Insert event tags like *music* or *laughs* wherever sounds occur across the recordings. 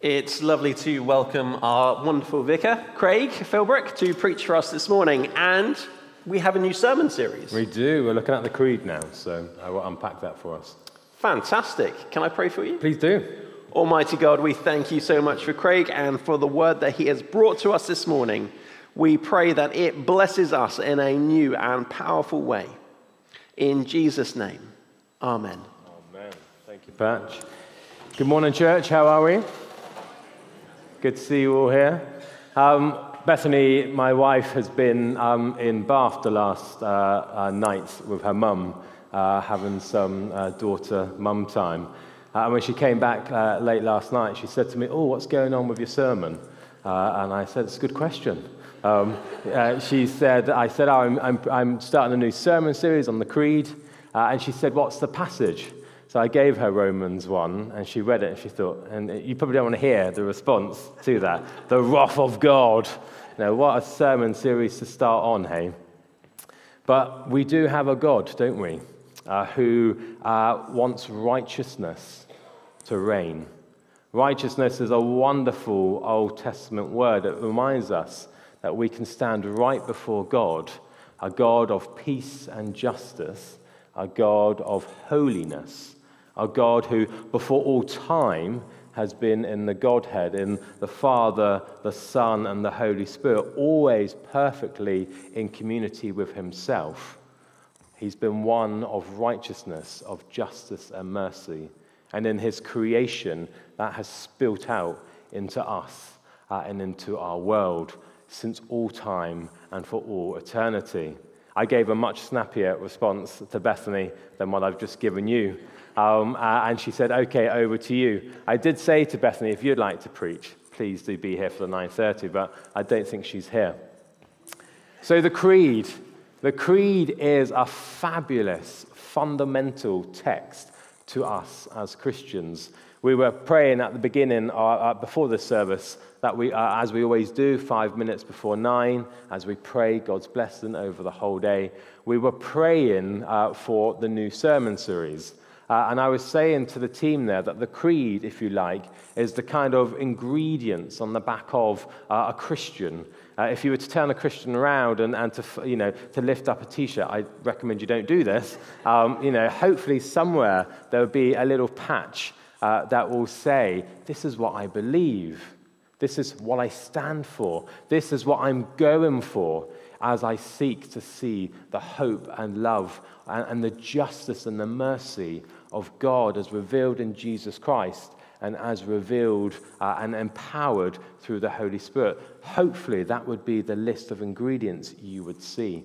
It's lovely to welcome our wonderful vicar, Craig Philbrick, to preach for us this morning. And we have a new sermon series. We do. We're looking at the Creed now, so I will unpack that for us. Fantastic. Can I pray for you? Please do. Almighty God, we thank you so much for Craig and for the word that he has brought to us this morning. We pray that it blesses us in a new and powerful way. In Jesus' name, amen. Amen. Thank you, Patch. Good morning, church. How are we? Good to see you all here. Um, Bethany, my wife, has been um, in Bath the last uh, uh, night with her mum, uh, having some uh, daughter mum time. Uh, and when she came back uh, late last night, she said to me, Oh, what's going on with your sermon? and I said, It's a good question. Um, she said, I said, oh, I'm, I'm, I'm, starting a new sermon series on the Creed. and she said, What's the passage? So I gave her Romans 1, and she read it, and she thought, and you probably don't want to hear the response to that the wrath of God. Now, what a sermon series to start on, hey? But we do have a God, don't we, uh, who uh, wants righteousness to reign. Righteousness is a wonderful Old Testament word. It reminds us that we can stand right before God, a God of peace and justice, a God of holiness a God who, before all time, has been in the Godhead, in the Father, the Son, and the Holy Spirit, always perfectly in community with Himself. He's been one of righteousness, of justice and mercy. And in His creation, that has spilt out into us uh, and into our world since all time and for all eternity. I gave a much snappier response to Bethany than what I've just given you. Um, uh, and she said, okay, over to you. I did say to Bethany, if you'd like to preach, please do be here for the 9.30, but I don't think she's here. So the creed. The creed is a fabulous, fundamental text to us as Christians. We were praying at the beginning, uh, uh, before the service, that we, uh, as we always do, five minutes before nine, as we pray God's blessing over the whole day, we were praying uh, for the new sermon series. Uh, and I was saying to the team there that the creed, if you like, is the kind of ingredients on the back of a Christian. If you were to turn a Christian around and, and to, you know, to lift up a t shirt, I recommend you don't do this. Um, you know, hopefully, somewhere there would be a little patch uh, that will say, This is what I believe. This is what I stand for. This is what I'm going for as I seek to see the hope and love and, and the justice and the mercy of God as revealed in Jesus Christ and as revealed uh, and empowered through the Holy Spirit. Hopefully, that would be the list of ingredients you would see.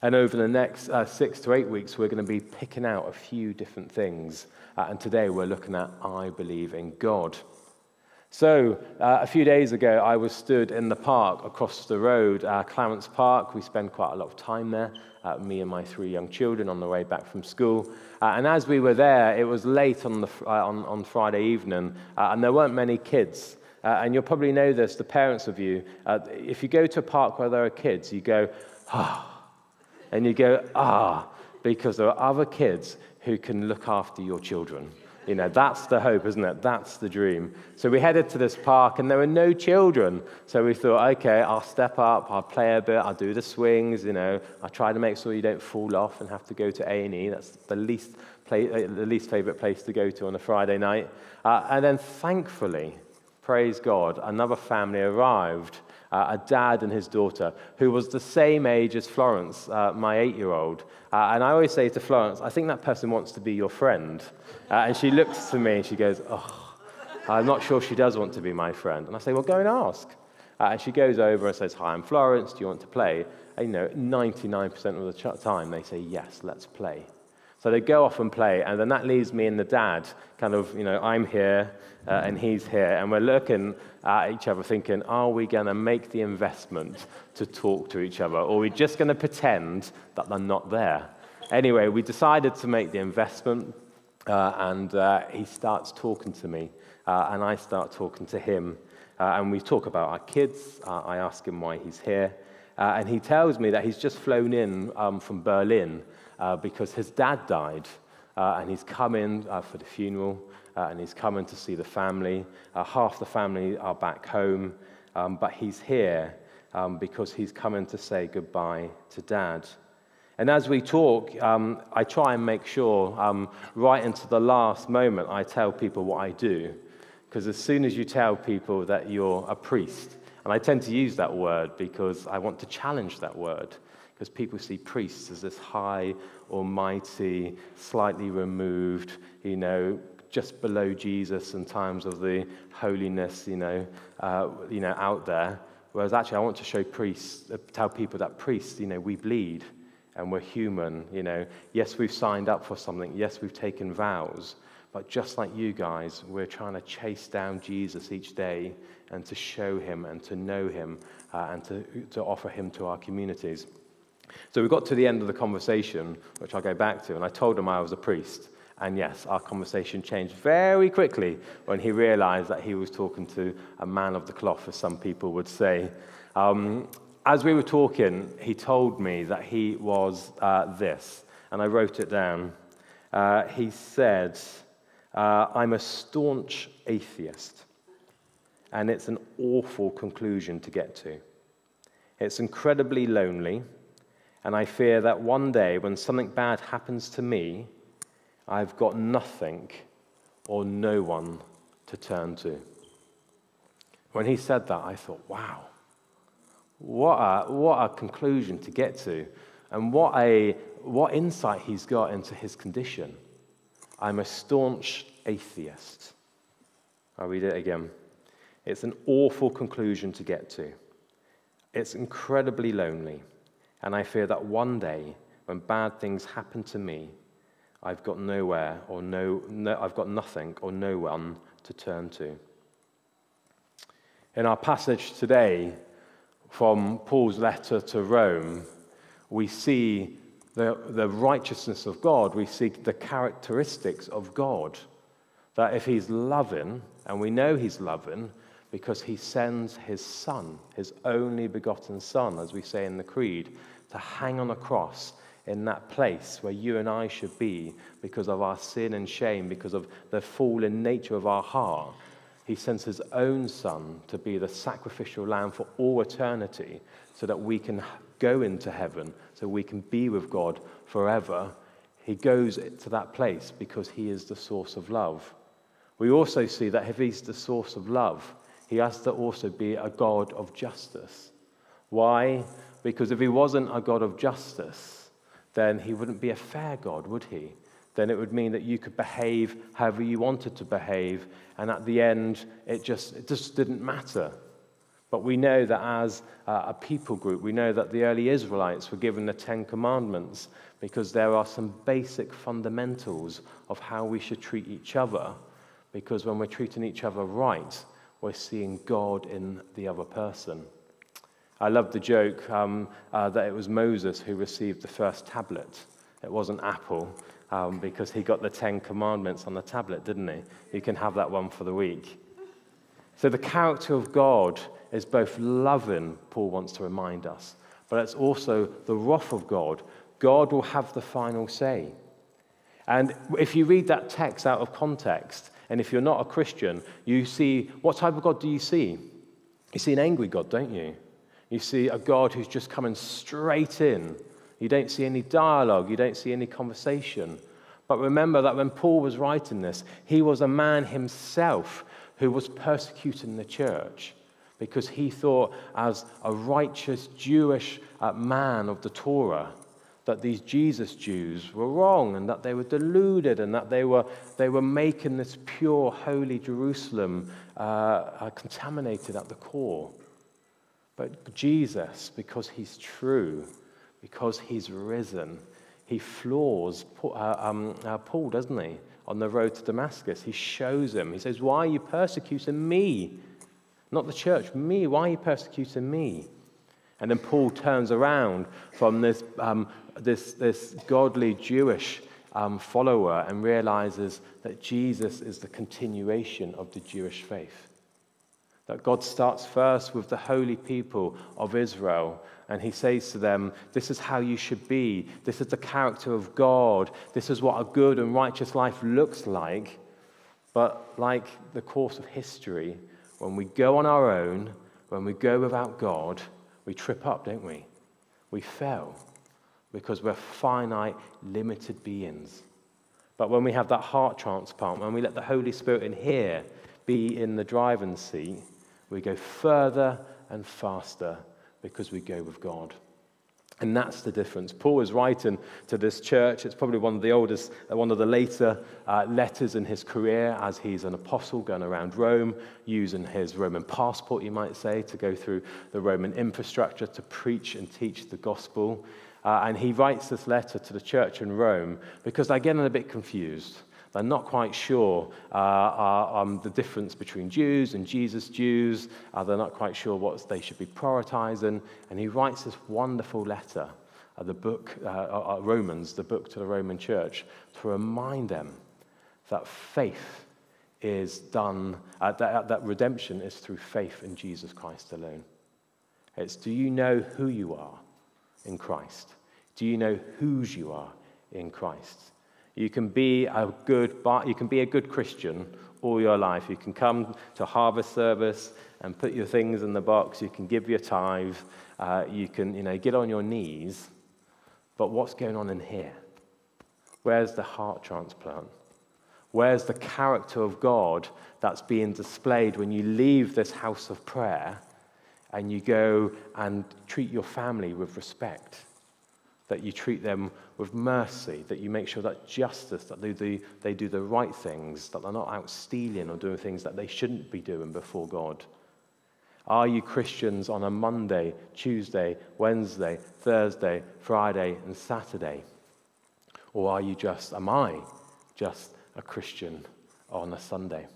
And over the next uh, six to eight weeks, we're going to be picking out a few different things. Uh, and today we're looking at I believe in God. So, uh, a few days ago, I was stood in the park across the road, Clarence Park. We spend quite a lot of time there, uh, me and my three young children on the way back from school. Uh, and as we were there, it was late on, the, uh, on, on Friday evening, and there weren't many kids. and you'll probably know this, the parents of you. if you go to a park where there are kids, you go, ah, and you go, ah, because there are other kids who can look after your children. You know, that's the hope, isn't it? That's the dream. So we headed to this park, and there were no children. So we thought, okay, I'll step up, I'll play a bit, I'll do the swings. You know, I'll try to make sure you don't fall off and have to go to A and E. That's the least play, the least favorite place to go to on a Friday night. Uh, and then, thankfully, praise God, another family arrived uh, a dad and his daughter, who was the same age as Florence, uh, my eight year old. Uh, and I always say to Florence, I think that person wants to be your friend. Uh, and she looks to me and she goes, Oh, I'm not sure she does want to be my friend. And I say, Well, go and ask. Uh, and she goes over and says, Hi, I'm Florence. Do you want to play? And, you know, 99% of the time they say, Yes, let's play. So they go off and play, and then that leaves me and the dad kind of, you know, I'm here uh, and he's here, and we're looking at each other thinking, are we going to make the investment to talk to each other, or are we just going to pretend that they're not there? Anyway, we decided to make the investment, uh, and uh, he starts talking to me, uh, and I start talking to him, uh, and we talk about our kids. Uh, I ask him why he's here, and he tells me that he's just flown in um, from Berlin uh, because his dad died. uh, and he's coming uh, for the funeral, uh, and he's coming to see the family. Uh, half the family are back home, um, but he's here um, because he's coming to say goodbye to dad. And as we talk, um, I try and make sure, um, right into the last moment, I tell people what I do. Because as soon as you tell people that you're a priest, and I tend to use that word because I want to challenge that word, because people see priests as this high, almighty, slightly removed, you know, just below Jesus in times of the holiness, you know, uh, you know, out there. Whereas actually, I want to show priests, uh, tell people that priests, you know, we bleed and we're human. You know, yes, we've signed up for something. Yes, we've taken vows. But just like you guys, we're trying to chase down Jesus each day and to show him and to know him uh, and to, to offer him to our communities. So we got to the end of the conversation, which I'll go back to, and I told him I was a priest. And yes, our conversation changed very quickly when he realized that he was talking to a man of the cloth, as some people would say. Um, as we were talking, he told me that he was uh, this, and I wrote it down. Uh, he said, uh, I'm a staunch atheist, and it's an awful conclusion to get to. It's incredibly lonely, and I fear that one day when something bad happens to me, I've got nothing or no one to turn to. When he said that, I thought, wow. What a, what a conclusion to get to, and what, a, what insight he's got into his condition. I'm a staunch atheist. I'll read it again. It's an awful conclusion to get to. It's incredibly lonely, and I fear that one day, when bad things happen to me, I've got nowhere or no, no I've got nothing or no one to turn to. In our passage today, from Paul's letter to Rome, we see the, the righteousness of God, we see the characteristics of God. That if he's loving, and we know he's loving because he sends his son, his only begotten son, as we say in the Creed, to hang on a cross in that place where you and I should be because of our sin and shame, because of the fallen nature of our heart he sends his own son to be the sacrificial lamb for all eternity so that we can go into heaven, so we can be with God forever. He goes to that place because he is the source of love. We also see that if he's the source of love, he has to also be a God of justice. Why? Because if he wasn't a God of justice, then he wouldn't be a fair God, would he? then it would mean that you could behave however you wanted to behave, and at the end, it just, it just didn't matter. But we know that as a people group, we know that the early Israelites were given the Ten Commandments because there are some basic fundamentals of how we should treat each other. Because when we're treating each other right, we're seeing God in the other person. I love the joke um, uh, that it was Moses who received the first tablet. It wasn't Apple um, because he got the Ten Commandments on the tablet, didn't he? You can have that one for the week. So the character of God is both loving, Paul wants to remind us, but it's also the wrath of God. God will have the final say. And if you read that text out of context, and if you're not a Christian, you see what type of God do you see? You see an angry God, don't you? You see a God who's just coming straight in you don't see any dialogue, you don't see any conversation. But remember that when Paul was writing this, he was a man himself who was persecuting the church because he thought, as a righteous Jewish uh, man of the Torah, that these Jesus Jews were wrong and that they were deluded and that they were, they were making this pure, holy Jerusalem uh, uh, contaminated at the core. But Jesus, because he's true, because he's risen. He floors uh, um, uh, Paul, doesn't he, on the road to Damascus? He shows him. He says, Why are you persecuting me? Not the church, me. Why are you persecuting me? And then Paul turns around from this, um, this, this godly Jewish um, follower and realizes that Jesus is the continuation of the Jewish faith. That God starts first with the holy people of Israel And he says to them, This is how you should be. This is the character of God. This is what a good and righteous life looks like. But like the course of history, when we go on our own, when we go without God, we trip up, don't we? We fail because we're finite, limited beings. But when we have that heart transplant, when we let the Holy Spirit in here be in the driving seat, we go further and faster because we go with God. And that's the difference. Paul is writing to this church. It's probably one of the oldest, uh, one of the later uh, letters in his career as he's an apostle going around Rome, using his Roman passport, you might say, to go through the Roman infrastructure to preach and teach the gospel. Uh, and he writes this letter to the church in Rome because they're getting a bit confused. They're not quite sure uh, uh, um, the difference between Jews and Jesus Jews. Uh, they're not quite sure what they should be prioritizing. And he writes this wonderful letter, uh, the book, uh, Romans, the book to the Roman church, to remind them that faith is done, that, that redemption is through faith in Jesus Christ alone. It's do you know who you are in Christ? Do you know whose you are in Christ? You can be a good, you can be a good Christian all your life. You can come to harvest service and put your things in the box. You can give your tithe. Uh, you can, you know, get on your knees. But what's going on in here? Where's the heart transplant? Where's the character of God that's being displayed when you leave this house of prayer and you go and treat your family with respect? That you treat them with mercy, that you make sure that justice, that they do, they do the right things, that they're not out stealing or doing things that they shouldn't be doing before God. Are you Christians on a Monday, Tuesday, Wednesday, Thursday, Friday, and Saturday? Or are you just, am I just a Christian on a Sunday?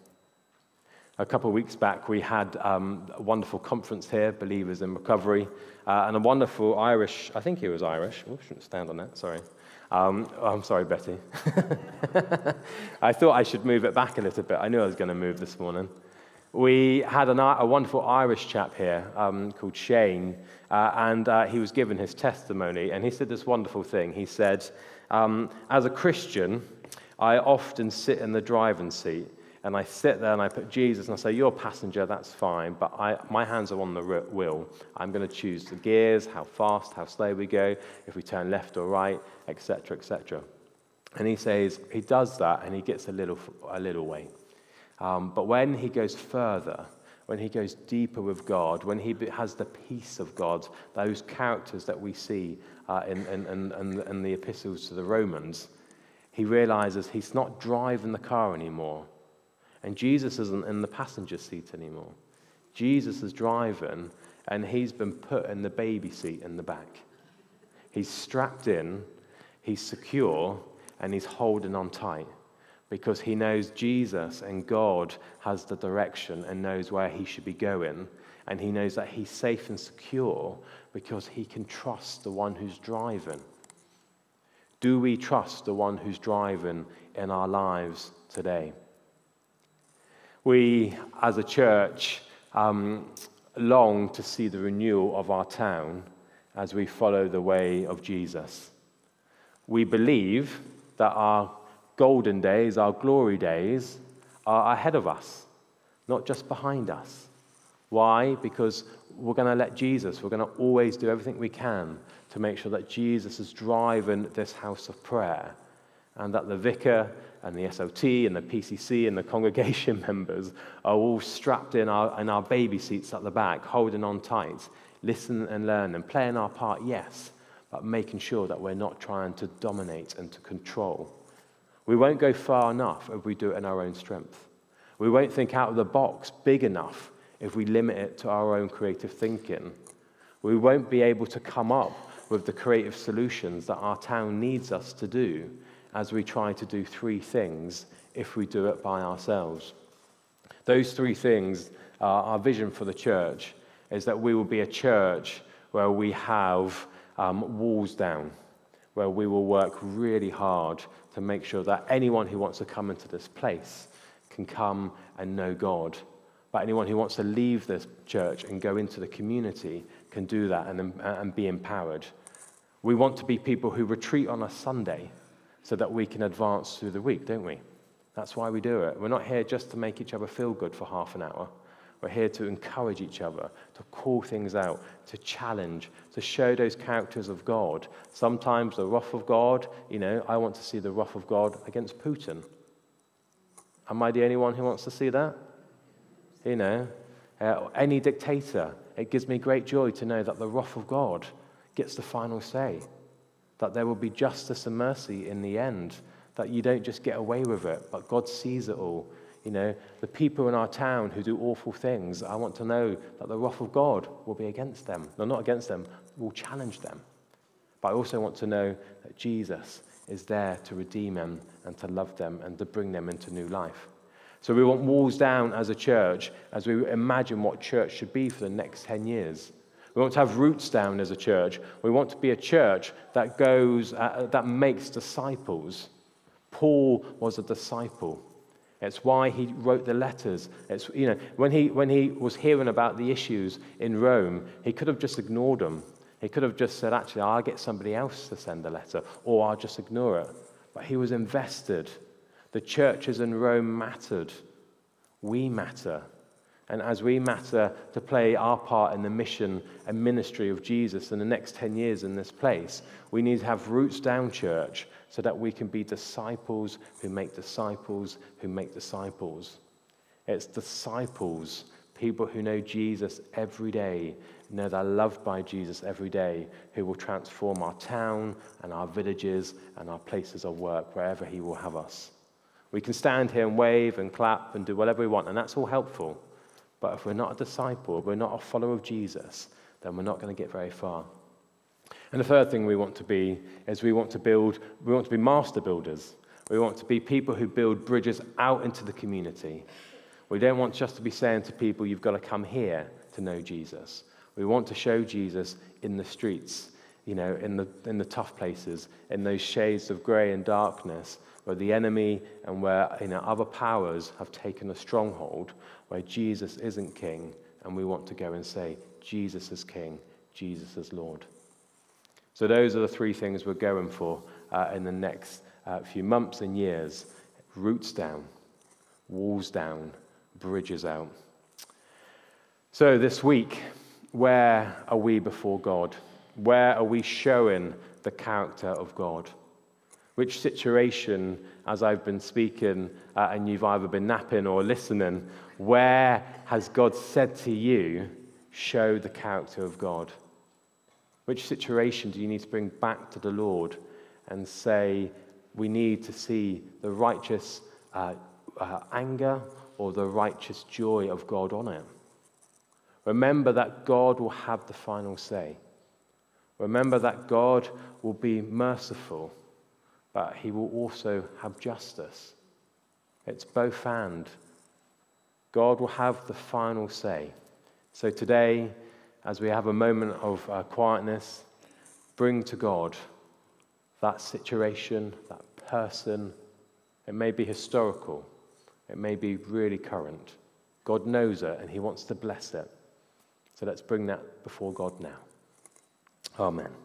A couple of weeks back, we had um, a wonderful conference here, Believers in Recovery, uh, and a wonderful Irish, I think he was Irish. Oh, shouldn't stand on that, sorry. Um, oh, I'm sorry, Betty. *laughs* I thought I should move it back a little bit. I knew I was going to move this morning. We had an, a wonderful Irish chap here um, called Shane, uh, and uh, he was given his testimony, and he said this wonderful thing. He said, um, As a Christian, I often sit in the driving seat and I sit there and I put Jesus and I say, You're a passenger, that's fine, but I, my hands are on the wheel. I'm going to choose the gears, how fast, how slow we go, if we turn left or right, etc., etc. And he says, He does that and he gets a little, a little way. Um, but when he goes further, when he goes deeper with God, when he has the peace of God, those characters that we see uh, in, in, in, in the epistles to the Romans, he realizes he's not driving the car anymore. And Jesus isn't in the passenger seat anymore. Jesus is driving, and he's been put in the baby seat in the back. He's strapped in, he's secure, and he's holding on tight because he knows Jesus and God has the direction and knows where he should be going. And he knows that he's safe and secure because he can trust the one who's driving. Do we trust the one who's driving in our lives today? We, as a church, um, long to see the renewal of our town as we follow the way of Jesus. We believe that our golden days, our glory days, are ahead of us, not just behind us. Why? Because we're going to let Jesus, we're going to always do everything we can to make sure that Jesus is driving this house of prayer and that the vicar and the SOT and the PCC and the congregation *laughs* members are all strapped in our, in our baby seats at the back, holding on tight, listen and learn and playing our part, yes, but making sure that we're not trying to dominate and to control. We won't go far enough if we do it in our own strength. We won't think out of the box big enough if we limit it to our own creative thinking. We won't be able to come up with the creative solutions that our town needs us to do as we try to do three things if we do it by ourselves. Those three things, are our vision for the church is that we will be a church where we have um, walls down, where we will work really hard to make sure that anyone who wants to come into this place can come and know God. But anyone who wants to leave this church and go into the community can do that and, and be empowered. We want to be people who retreat on a Sunday so that we can advance through the week, don't we? That's why we do it. We're not here just to make each other feel good for half an hour. We're here to encourage each other, to call things out, to challenge, to show those characters of God. Sometimes the wrath of God, you know, I want to see the wrath of God against Putin. Am I the only one who wants to see that? You know, uh, any dictator. It gives me great joy to know that the wrath of God gets the final say, that there will be justice and mercy in the end, that you don't just get away with it, but God sees it all you know, the people in our town who do awful things, I want to know that the wrath of God will be against them. No, not against them, will challenge them. But I also want to know that Jesus is there to redeem them and to love them and to bring them into new life. So we want walls down as a church as we imagine what church should be for the next 10 years. We want to have roots down as a church. We want to be a church that goes, uh, that makes disciples. Paul was a disciple. It's why he wrote the letters. It's, you know, when, he, when he was hearing about the issues in Rome, he could have just ignored them. He could have just said, actually, I'll get somebody else to send a letter, or I'll just ignore it. But he was invested. The churches in Rome mattered. We matter. And as we matter to play our part in the mission and ministry of Jesus in the next 10 years in this place, we need to have roots down church so that we can be disciples who make disciples who make disciples. It's disciples, people who know Jesus every day, know they're loved by Jesus every day, who will transform our town and our villages and our places of work, wherever He will have us. We can stand here and wave and clap and do whatever we want, and that's all helpful. But if we're not a disciple, we're not a follower of Jesus, then we're not going to get very far. And the third thing we want to be is we want to build, we want to be master builders. We want to be people who build bridges out into the community. We don't want just to be saying to people, you've got to come here to know Jesus. We want to show Jesus in the streets, you know, in the, in the tough places, in those shades of grey and darkness where the enemy and where you know, other powers have taken a stronghold, where Jesus isn't king, and we want to go and say, Jesus is king, Jesus is Lord. So, those are the three things we're going for uh, in the next uh, few months and years roots down, walls down, bridges out. So, this week, where are we before God? Where are we showing the character of God? Which situation, as I've been speaking, uh, and you've either been napping or listening, where has God said to you, show the character of God? Which situation do you need to bring back to the Lord and say, we need to see the righteous uh, uh, anger or the righteous joy of God on it? Remember that God will have the final say. Remember that God will be merciful, but he will also have justice. It's both and. God will have the final say. So today, as we have a moment of uh, quietness, bring to God that situation, that person. It may be historical, it may be really current. God knows it and He wants to bless it. So let's bring that before God now. Amen.